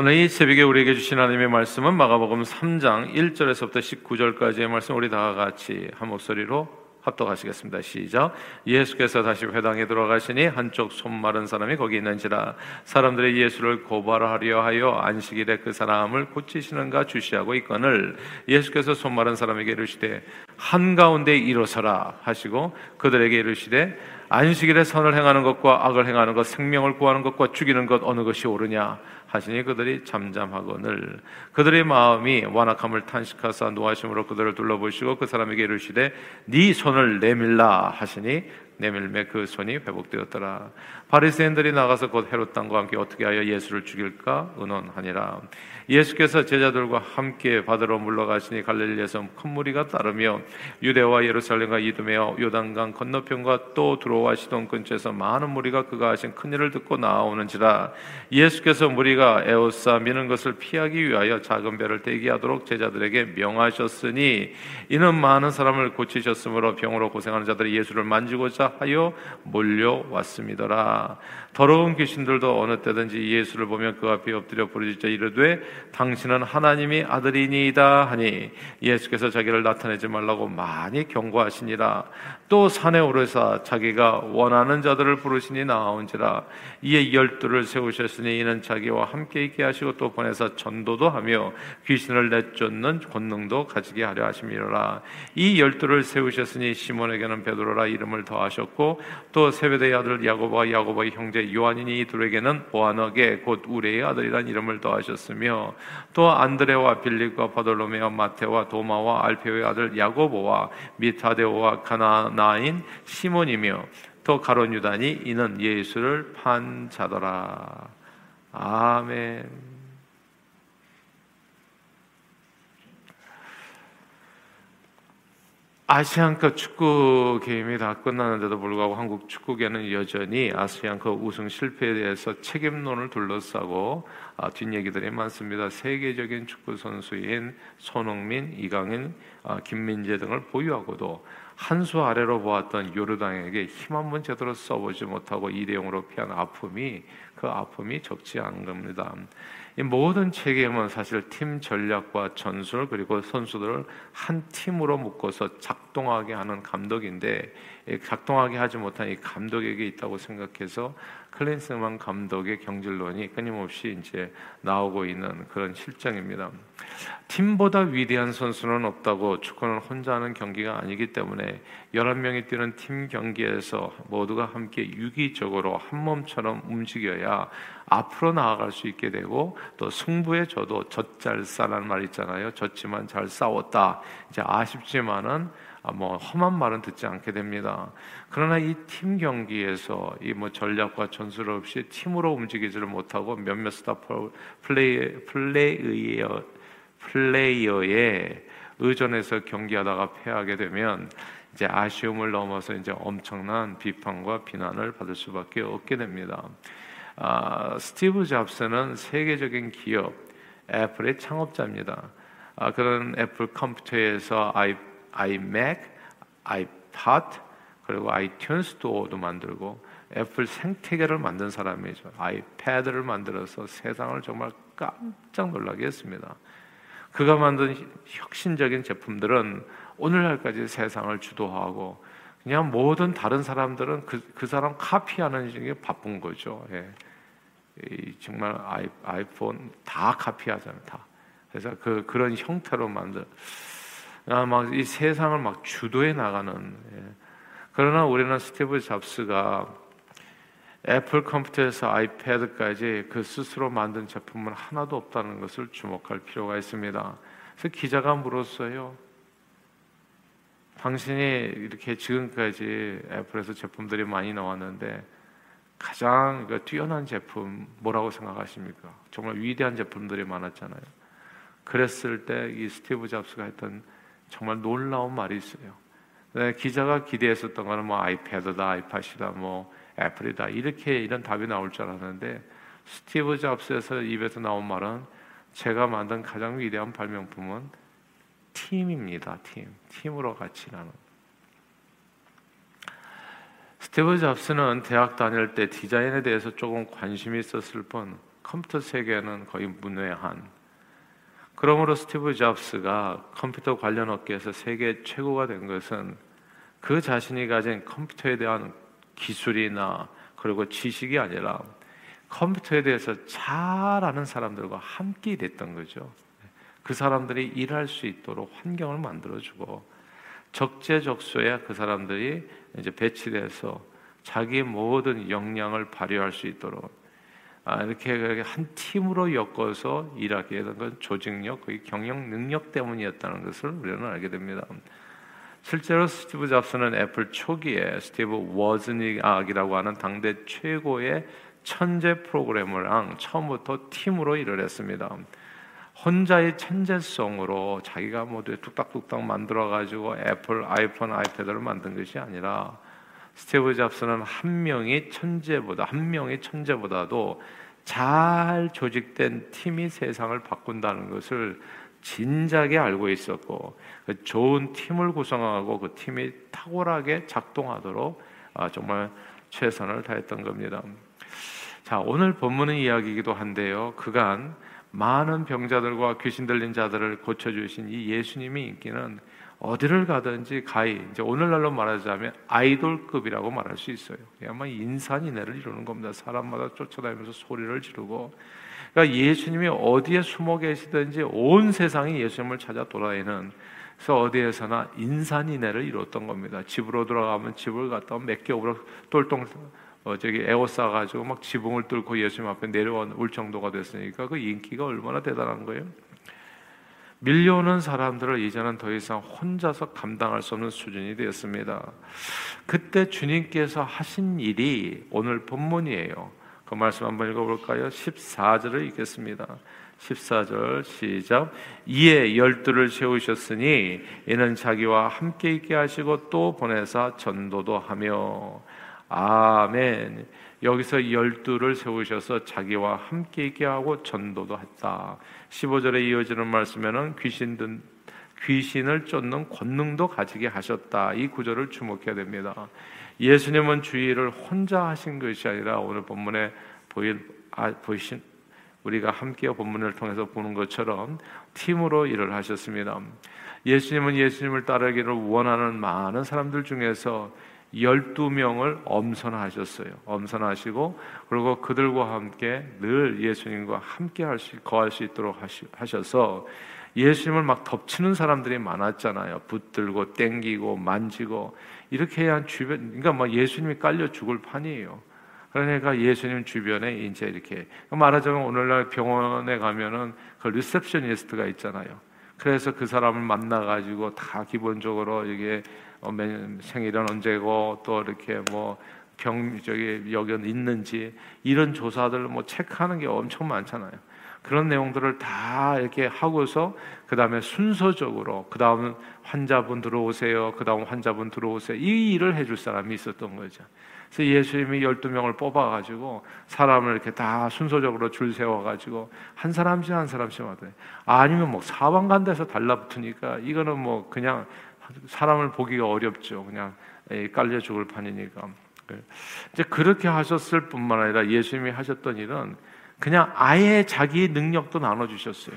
오늘 이 새벽에 우리에게 주신 하나님의 말씀은 마가복음 3장 1절에서부터 19절까지의 말씀 우리 다 같이 한 목소리로 합독하시겠습니다. 시작. 예수께서 다시 회당에 들어가시니 한쪽 손 마른 사람이 거기 있는지라 사람들의 예수를 고발하려 하여 안식일에 그 사람을 고치시는가 주시하고 있거늘 예수께서 손 마른 사람에게 이르시되 한 가운데 일어서라 하시고 그들에게 이르시되 안식일에 선을 행하는 것과 악을 행하는 것 생명을 구하는 것과 죽이는 것 어느 것이 옳으냐 하시니 그들이 잠잠하거늘 그들의 마음이 완악함을 탄식하사 노하심으로 그들을 둘러보시고 그 사람에게 이르시되 네 손을 내밀라 하시니 내밀매 그 손이 회복되었더라. 바리새인들이 나가서 곧 헤롯 당과 함께 어떻게 하여 예수를 죽일까 의논하니라. 예수께서 제자들과 함께 받으러 물러가시니 갈릴리에서 큰 무리가 따르며 유대와 예루살렘과 이두메와 요단강 건너편과 또 들어와 시돈 근처에서 많은 무리가 그가 하신 큰 일을 듣고 나오는지라. 예수께서 무리가 에오사 미는 것을 피하기 위하여 작은 배를 대기하도록 제자들에게 명하셨으니 이는 많은 사람을 고치셨으므로 병으로 고생하는 자들이 예수를 만지고자 하여 몰려왔습니다라. 더러운 귀신들도 어느 때든지 예수를 보면 그 앞에 엎드려 부르짖자 이르되 당신은 하나님이 아들이니이다 하니 예수께서 자기를 나타내지 말라고 많이 경고하시니라. 또 산에 오르사 자기가 원하는 자들을 부르시니 나온지라. 이에 열두를 세우셨으니 이는 자기와 함께 있게 하시고 또 보내서 전도도 하며 귀신을 내쫓는 권능도 가지게 하려 하심이라. 이 열두를 세우셨으니 시몬에게는 베드로라 이름을 더하 셨고 또 세베대의 아들 야고보와 야고보의 형제 요한이니 이들에게는 보아너게 곧 우레의 아들이란 이름을 더하셨으며 또 안드레와 빌립과 바돌로메와 마테와 도마와 알페오의 아들 야고보와 미타데오와 가나나인 시몬이며 또 가론 유다니 이는 예수를 판 자더라. 아멘. 아시안컵 축구 게임이 다 끝났는데도 불구하고 한국 축구계는 여전히 아시안컵 우승 실패에 대해서 책임론을 둘러싸고 아, 뒷얘기들이 많습니다. 세계적인 축구 선수인 손흥민, 이강인, 아, 김민재 등을 보유하고도 한 수 아래로 보았던 요르단에게 힘 한 번 제대로 써보지 못하고 2대 0으로 피한 아픔이 그 아픔이 적지 않은 겁니다. 이 모든 책임은 사실 팀 전략과 전술 그리고 선수들을 한 팀으로 묶어서 작동하게 하는 감독인데 작동하게 하지 못한 이 감독에게 있다고 생각해서 클린스만 감독의 경질론이 끊임없이 이제 나오고 있는 그런 실정입니다. 팀보다 위대한 선수는 없다고 축구는 혼자 하는 경기가 아니기 때문에 11명이 뛰는 팀 경기에서 모두가 함께 유기적으로 한 몸처럼 움직여야 앞으로 나아갈 수 있게 되고 또 승부에 져도 젖잘 싸라는 말 있잖아요. 졌지만 잘 싸웠다. 이제 아쉽지만은 아, 뭐 험한 말은 듣지 않게 됩니다. 그러나 이 팀 경기에서 이 뭐 전략과 전술 없이 팀으로 움직이지를 못하고 몇몇 스타 플레이 플레이어 플레이어에 의존해서 경기하다가 패하게 되면 이제 아쉬움을 넘어서 이제 엄청난 비판과 비난을 받을 수밖에 없게 됩니다. 아, 스티브 잡스는 세계적인 기업 애플의 창업자입니다. 아, 그런 애플 컴퓨터에서 아이, 아이맥, 아이팟 그리고 아이튠 스토어도 만들고 애플 생태계를 만든 사람이죠. 아이패드를 만들어서 세상을 정말 깜짝 놀라게 했습니다. 그가 만든 혁신적인 제품들은 오늘날까지 세상을 주도하고 그냥 모든 다른 사람들은 그, 그 사람 카피하는 게 바쁜 거죠. 예. 정말 아이, 아이폰 다 카피하잖아요. 다. 그래서 그 그런 형태로 만든 아, 막 이 세상을 막 주도해 나가는. 예. 그러나 우리는 스티브 잡스가 애플 컴퓨터에서 아이패드까지 그 스스로 만든 제품은 하나도 없다는 것을 주목할 필요가 있습니다. 그래서 기자가 물었어요. 당신이 이렇게 지금까지 애플에서 제품들이 많이 나왔는데 가장 그 뛰어난 제품 뭐라고 생각하십니까? 정말 위대한 제품들이 많았잖아요. 그랬을 때 이 스티브 잡스가 했던 정말 놀라운 말이 있어요. 네, 기자가 기대했었던 거는 뭐 아이패드다, 아이팟이다, 뭐 애플이다 이렇게 이런 답이 나올 줄 알았는데 스티브 잡스에서 입에서 나온 말은 제가 만든 가장 위대한 발명품은 팀입니다. 팀, 팀으로 같이 나는. 스티브 잡스는 대학 다닐 때 디자인에 대해서 조금 관심이 있었을 뿐 컴퓨터 세계는 거의 문외한 그러므로 스티브 잡스가 컴퓨터 관련 업계에서 세계 최고가 된 것은 그 자신이 가진 컴퓨터에 대한 기술이나 그리고 지식이 아니라 컴퓨터에 대해서 잘 아는 사람들과 함께 일했던 거죠. 그 사람들이 일할 수 있도록 환경을 만들어주고 적재적소에 그 사람들이 이제 배치돼서 자기 모든 역량을 발휘할 수 있도록 아, 이렇게 한 팀으로 엮어서 일하게 된 건 조직력, 거의 경영 능력 때문이었다는 것을 우리는 알게 됩니다. 실제로 스티브 잡스는 애플 초기에 스티브 워즈닉이라고 하는 당대 최고의 천재 프로그래머랑 처음부터 팀으로 일을 했습니다. 혼자의 천재성으로 자기가 모두 뚝딱뚝딱 만들어 가지고 애플 아이폰 아이패드를 만든 것이 아니라 스티브 잡스는 한 명의 천재보다 한 명의 천재보다도 잘 조직된 팀이 세상을 바꾼다는 것을 진작에 알고 있었고 그 좋은 팀을 구성하고 그 팀이 탁월하게 작동하도록 아, 정말 최선을 다했던 겁니다. 자 오늘 본문의 이야기이기도 한데요. 그간 많은 병자들과 귀신 들린 자들을 고쳐주신 이 예수님의 인기는 어디를 가든지 가히 이제 오늘날로 말하자면 아이돌급이라고 말할 수 있어요. 아마 인산인해를 이루는 겁니다. 사람마다 쫓아다니면서 소리를 지르고 그러니까 예수님이 어디에 숨어 계시든지 온 세상이 예수님을 찾아 돌아다니는 그래서 어디에서나 인산인해를 이뤘던 겁니다. 집으로 들어가면 집을 갔다 몇 개월을 똘똘 어, 저기 에워싸 가지고 막 지붕을 뚫고 예수님 앞에 내려올 정도가 됐으니까 그 인기가 얼마나 대단한 거예요. 밀려오는 사람들을 이제는 더 이상 혼자서 감당할 수 없는 수준이 되었습니다. 그때 주님께서 하신 일이 오늘 본문이에요. 그 말씀 한번 읽어볼까요? 14절을 읽겠습니다. 14절 시작 이에 열두를 세우셨으니 이는 자기와 함께 있게 하시고 또 보내사 전도도 하며 아멘 여기서 열두를 세우셔서 자기와 함께 있게 하고 전도도 했다. 15절에 이어지는 말씀에는 귀신 든 귀신을 쫓는 권능도 가지게 하셨다. 이 구절을 주목해야 됩니다. 예수님은 주의를 혼자 하신 것이 아니라 오늘 본문에 보일 아, 보이신 우리가 함께 본문을 통해서 보는 것처럼 팀으로 일을 하셨습니다. 예수님은 예수님을 따르기를 원하는 많은 사람들 중에서 12명을 엄선하셨어요. 엄선하시고 그리고 그들과 함께 늘 예수님과 함께 할 수, 거할 수 있도록 하셔서 예수님을 막 덮치는 사람들이 많았잖아요. 붙들고 땡기고 만지고 이렇게 한 주변 그러니까 막 예수님이 깔려 죽을 판이에요. 그러니까 예수님 주변에 이제 이렇게 말하자면 오늘날 병원에 가면은 그 리셉셔니스트가 있잖아요. 그래서 그 사람을 만나 가지고 다 기본적으로 이게 어, 생일은 언제고 또 이렇게 뭐병 저기 여기 있는지 이런 조사들 뭐 체크하는 게 엄청 많잖아요. 그런 내용들을 다 이렇게 하고서 그 다음에 순서적으로 그 다음 환자분 들어오세요. 그 다음 환자분 들어오세요. 이 일을 해줄 사람이 있었던 거죠. 그래서 예수님이 12명을 뽑아가지고 사람을 이렇게 다 순서적으로 줄 세워가지고 한 사람씩 한 사람씩 하더니 아니면 뭐 사방간 데서 달라붙으니까 이거는 뭐 그냥 사람을 보기가 어렵죠. 그냥 깔려 죽을 판이니까. 그 이제 그렇게 하셨을 뿐만 아니라 예수님이 하셨던 일은 그냥 아예 자기 능력도 나눠 주셨어요.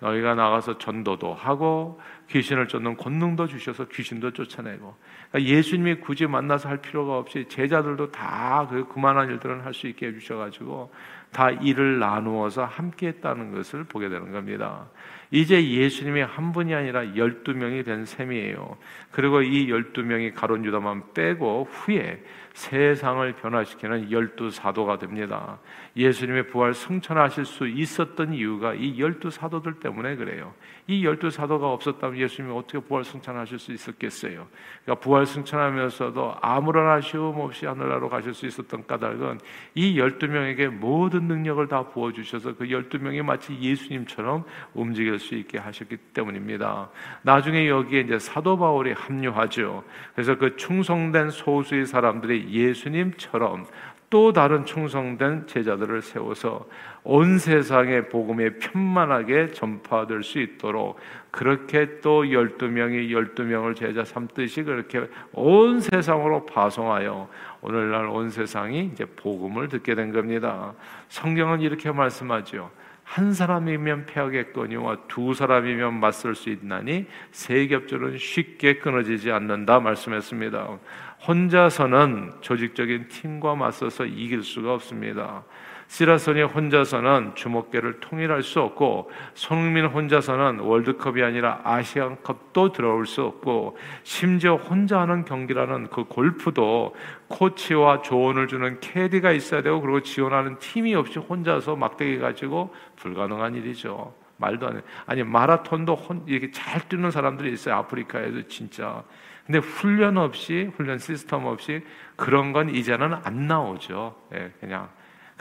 너희가 나가서 전도도 하고 귀신을 쫓는 권능도 주셔서 귀신도 쫓아내고 그러니까 예수님이 굳이 만나서 할 필요가 없이 제자들도 다 그 그만한 일들은 할 수 있게 해주셔가지고 다 일을 나누어서 함께했다는 것을 보게 되는 겁니다. 이제 예수님이 한 분이 아니라 열두 명이 된 셈이에요. 그리고 이 열두 명이 가론 유다만 빼고 후에 세상을 변화시키는 열두 사도가 됩니다. 예수님의 부활 승천하실 수 있었던 이유가 이 열두 사도들 때문에 그래요. 이 열두 사도가 없었다면 예수님이 어떻게 부활 승천하실 수 있었겠어요? 그러니까 부활 승천하면서도 아무런 아쉬움 없이 하늘나라로 가실 수 있었던 까닭은 이 열두 명에게 모든 능력을 다 부어 주셔서 그 열두 명이 마치 예수님처럼 움직일 수 있게 하셨기 때문입니다. 나중에 여기에 이제 사도 바울이 합류하죠. 그래서 그 충성된 소수의 사람들이 예수님처럼 또 다른 충성된 제자들을 세워서 온 세상에 복음이 편만하게 전파될 수 있도록 그렇게 또 열두 명이 열두 명을 제자 삼듯이 그렇게 온 세상으로 파송하여 오늘날 온 세상이 이제 복음을 듣게 된 겁니다. 성경은 이렇게 말씀하죠. 한 사람이면 패하겠거니와 두 사람이면 맞설 수 있나니 세 겹줄은 쉽게 끊어지지 않는다 말씀했습니다. 혼자서는 조직적인 팀과 맞서서 이길 수가 없습니다. 시라손이 혼자서는 주목계를 통일할 수 없고 손흥민 혼자서는 월드컵이 아니라 아시안컵도 들어올 수 없고 심지어 혼자 하는 경기라는 그 골프도 코치와 조언을 주는 캐디가 있어야 되고 그리고 지원하는 팀이 없이 혼자서 막대기 가지고 불가능한 일이죠. 말도 안 해. 아니 마라톤도 혼, 이렇게 잘 뛰는 사람들이 있어요. 아프리카에도 진짜. 근데 훈련 없이 훈련 시스템 없이 그런 건 이제는 안 나오죠. 예, 그냥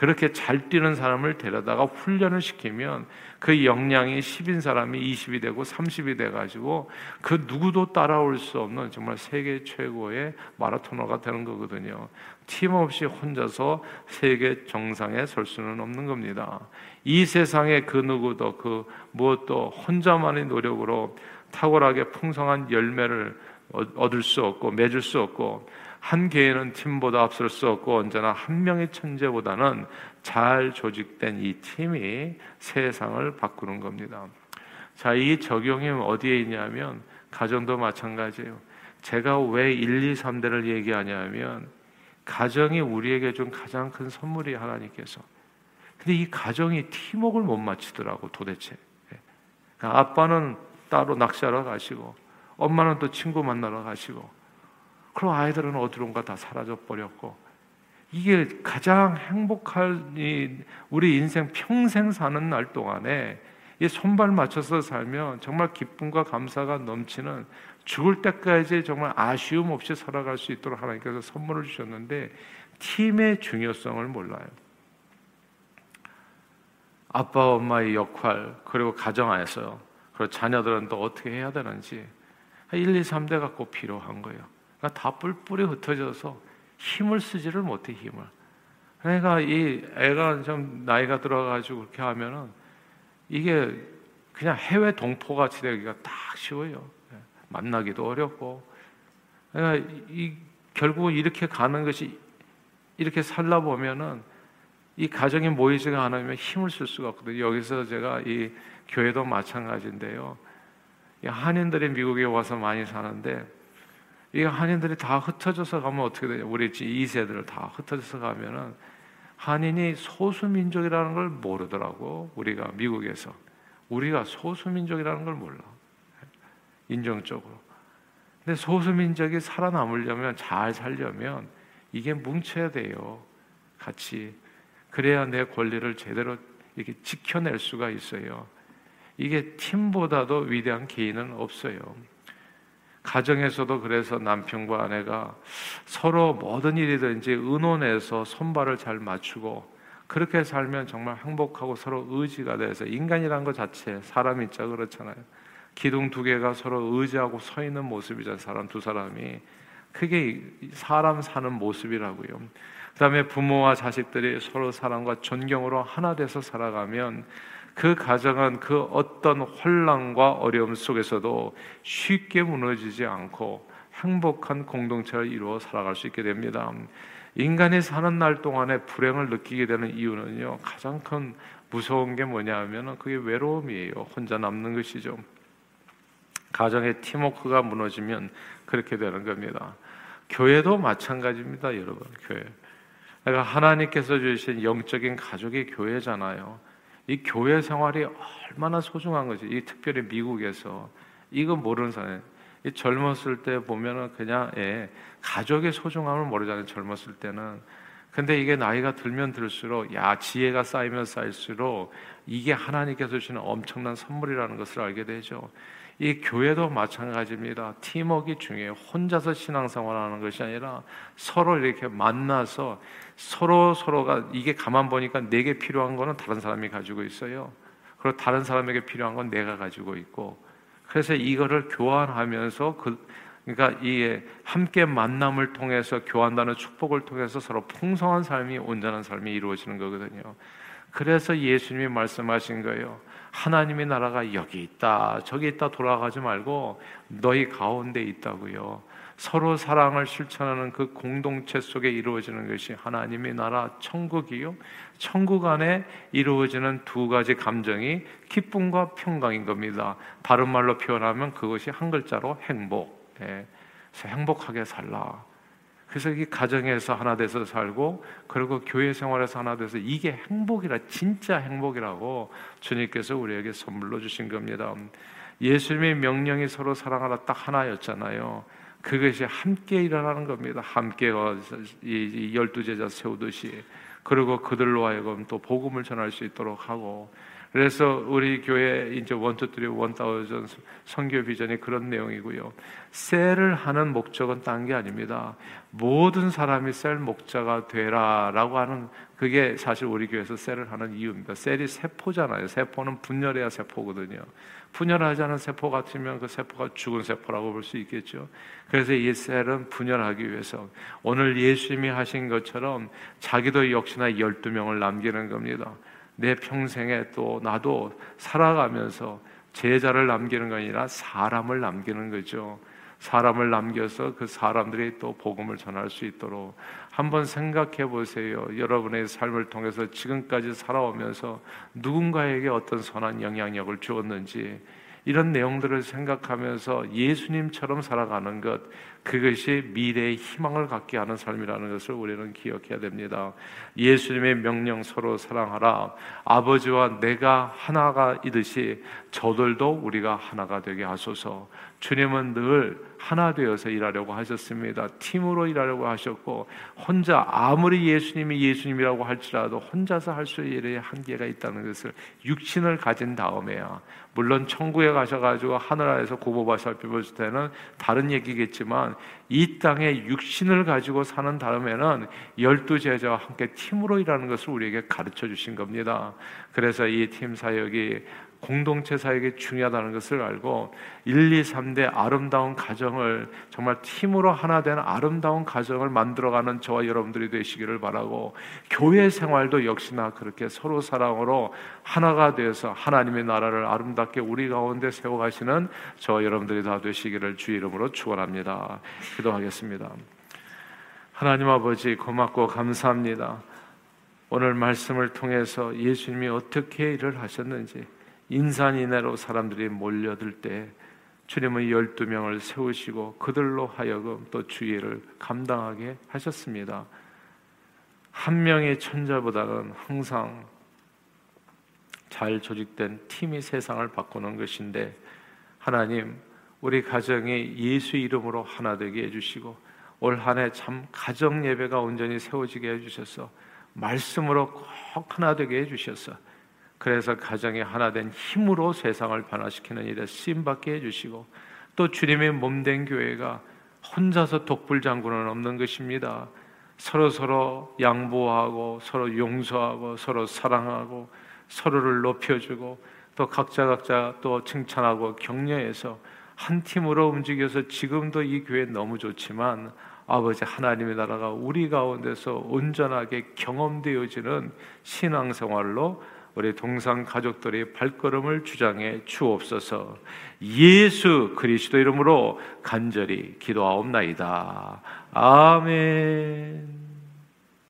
그렇게 잘 뛰는 사람을 데려다가 훈련을 시키면 그 역량이 10인 사람이 20이 되고 30이 돼 가지고 그 누구도 따라올 수 없는 정말 세계 최고의 마라토너가 되는 거거든요. 팀 없이 혼자서 세계 정상에 설 수는 없는 겁니다. 이 세상에 그 누구도 그 무엇도 혼자만의 노력으로 탁월하게 풍성한 열매를 얻을 수 없고 맺을 수 없고 한 개인은 팀보다 앞설 수 없고 언제나 한 명의 천재보다는 잘 조직된 이 팀이 세상을 바꾸는 겁니다. 자, 이 적용이 어디에 있냐면 가정도 마찬가지예요. 제가 왜 1, 2, 3대를 얘기하냐면 가정이 우리에게 준 가장 큰 선물이 하나님께서. 근데 이 가정이 팀웍을 못 맞추더라고 도대체. 예. 그러니까 아빠는 따로 낚시하러 가시고 엄마는 또 친구 만나러 가시고 그럼 아이들은 어디론가 다 사라져 버렸고 이게 가장 행복한 우리 인생 평생 사는 날 동안에 이 손발 맞춰서 살면 정말 기쁨과 감사가 넘치는 죽을 때까지 정말 아쉬움 없이 살아갈 수 있도록 하나님께서 선물을 주셨는데 팀의 중요성을 몰라요. 아빠 엄마의 역할 그리고 가정 안에서 그리고 자녀들은 또 어떻게 해야 되는지 1, 2, 3대가 꼭 필요한 거예요. 그러니까 다 뿔뿔이 흩어져서 힘을 쓰지를 못해 힘을. 그러니까 이 애가 좀 나이가 들어가지고 그렇게 하면은 이게 그냥 해외 동포 같이 되기가 딱 쉬워요. 예, 만나기도 어렵고. 그러니까 이 결국은 이렇게 가는 것이 이렇게 살다 보면은 이 가정이 모이지가 않으면 힘을 쓸 수가 없거든요. 여기서 제가 이 교회도 마찬가지인데요. 한인들이 미국에 와서 많이 사는데 이 한인들이 다 흩어져서 가면 어떻게 되냐? 우리 이 세대를 다 흩어져서 가면은 한인이 소수 민족이라는 걸 모르더라고. 우리가 미국에서 우리가 소수 민족이라는 걸 몰라. 인종적으로. 근데 소수 민족이 살아남으려면 잘 살려면 이게 뭉쳐야 돼요. 같이 그래야 내 권리를 제대로 이렇게 지켜낼 수가 있어요. 이게 팀보다도 위대한 개인은 없어요. 가정에서도 그래서 남편과 아내가 서로 모든 일이든지 의논해서 손발을 잘 맞추고 그렇게 살면 정말 행복하고 서로 의지가 돼서 인간이란 것 자체 사람이 있자 그렇잖아요. 기둥 두 개가 서로 의지하고 서 있는 모습이잖아요. 사람 두 사람이 그게 사람 사는 모습이라고요. 그다음에 부모와 자식들이 서로 사랑과 존경으로 하나 돼서 살아가면 그 가정은 그 어떤 혼란과 어려움 속에서도 쉽게 무너지지 않고 행복한 공동체를 이루어 살아갈 수 있게 됩니다. 인간이 사는 날 동안에 불행을 느끼게 되는 이유는요, 가장 큰 무서운 게 뭐냐면 그게 외로움이에요. 혼자 남는 것이죠. 가정의 팀워크가 무너지면 그렇게 되는 겁니다. 교회도 마찬가지입니다, 여러분. 교회. 그러니까 하나님께서 주신 영적인 가족이 교회잖아요. 이 교회 생활이 얼마나 소중한 거지. 이 특별히 미국에서 이거 모르는 사람. 이 젊었을 때 보면은 그냥 예, 가족의 소중함을 모르잖아요. 젊었을 때는. 근데 이게 나이가 들면 들수록 야 지혜가 쌓이면 쌓일수록 이게 하나님께서 주시는 엄청난 선물이라는 것을 알게 되죠. 이 교회도 마찬가지입니다. 팀워크 중요해요. 혼자서 신앙생활하는 것이 아니라 서로 이렇게 만나서 서로 서로가 이게 가만 보니까 내게 필요한 거는 다른 사람이 가지고 있어요. 그리고 다른 사람에게 필요한 건 내가 가지고 있고 그래서 이거를 교환하면서 그 그러니까 이게 함께 만남을 통해서 교환하는 축복을 통해서 서로 풍성한 삶이 온전한 삶이 이루어지는 거거든요. 그래서 예수님이 말씀하신 거예요. 하나님의 나라가 여기 있다, 저기 있다 돌아가지 말고 너희 가운데 있다고요. 서로 사랑을 실천하는 그 공동체 속에 이루어지는 것이 하나님의 나라 천국이요. 천국 안에 이루어지는 두 가지 감정이 기쁨과 평강인 겁니다. 다른 말로 표현하면 그것이 한 글자로 행복. 예. 그래서 행복하게 살라. 그래서 이 가정에서 하나 돼서 살고 그리고 교회 생활에서 하나 돼서 이게 행복이라 진짜 행복이라고 주님께서 우리에게 선물로 주신 겁니다. 예수님의 명령이 서로 사랑하라 딱 하나였잖아요. 그것이 함께 일어나는 겁니다. 함께 이 열두 제자 세우듯이 그리고 그들로 하여금 또 복음을 전할 수 있도록 하고 그래서 우리 교회 이제 원투트리 원타우전 선교 비전이 그런 내용이고요. 셀을 하는 목적은 딴 게 아닙니다. 모든 사람이 셀 목자가 되라라고 하는 그게 사실 우리 교회에서 셀을 하는 이유입니다. 셀이 세포잖아요. 세포는 분열해야 세포거든요. 분열하지 않은 세포 같으면 그 세포가 죽은 세포라고 볼 수 있겠죠. 그래서 이 셀은 분열하기 위해서 오늘 예수님이 하신 것처럼 자기도 역시나 12명을 남기는 겁니다. 내 평생에 또 나도 살아가면서 제자를 남기는 게 아니라 사람을 남기는 거죠. 사람을 남겨서 그 사람들이 또 복음을 전할 수 있도록 한번 생각해 보세요. 여러분의 삶을 통해서 지금까지 살아오면서 누군가에게 어떤 선한 영향력을 주었는지 이런 내용들을 생각하면서 예수님처럼 살아가는 것 그것이 미래의 희망을 갖게 하는 삶이라는 것을 우리는 기억해야 됩니다. 예수님의 명령 서로 사랑하라. 아버지와 내가 하나가 이듯이 저들도 우리가 하나가 되게 하소서. 주님은 늘 하나 되어서 일하려고 하셨습니다. 팀으로 일하려고 하셨고 혼자 아무리 예수님이 예수님이라고 할지라도 혼자서 할 수 일에 한계가 있다는 것을 육신을 가진 다음에야 물론 천국에 가셔가지고 하늘 아래서 고보바 살펴볼 때는 다른 얘기겠지만 이 땅에 육신을 가지고 사는 다음에는 열두 제자와 함께 팀으로 일하는 것을 우리에게 가르쳐 주신 겁니다. 그래서 이 팀 사역이 공동체 사역이 중요하다는 것을 알고 1, 2, 3대 아름다운 가정을 정말 팀으로 하나 되는 아름다운 가정을 만들어가는 저와 여러분들이 되시기를 바라고 교회 생활도 역시나 그렇게 서로 사랑으로 하나가 되어서 하나님의 나라를 아름답게 우리 가운데 세워가시는 저와 여러분들이 다 되시기를 주 이름으로 축원합니다. 기도하겠습니다. 하나님 아버지 고맙고 감사합니다. 오늘 말씀을 통해서 예수님이 어떻게 일을 하셨는지 인산인해로 사람들이 몰려들 때 주님은 열두 명을 세우시고 그들로 하여금 또 주의를 감당하게 하셨습니다. 한 명의 천자보다는 항상 잘 조직된 팀이 세상을 바꾸는 것인데 하나님 우리 가정이 예수 이름으로 하나 되게 해주시고 올 한 해 참 가정 예배가 온전히 세워지게 해주셔서 말씀으로 꼭 하나 되게 해주셔서 그래서 가정이 하나 된 힘으로 세상을 변화시키는 일에 쓰임 받게 해주시고 또 주님의 몸된 교회가 혼자서 독불장군은 없는 것입니다. 서로 서로 양보하고 서로 용서하고 서로 사랑하고 서로를 높여주고 또 각자 각자 또 칭찬하고 격려해서 한 팀으로 움직여서 지금도 이 교회 너무 좋지만 아버지 하나님의 나라가 우리 가운데서 온전하게 경험되어지는 신앙생활로 우리 동상 가족들의 발걸음을 주장해 주옵소서. 예수 그리스도 이름으로 간절히 기도하옵나이다. 아멘.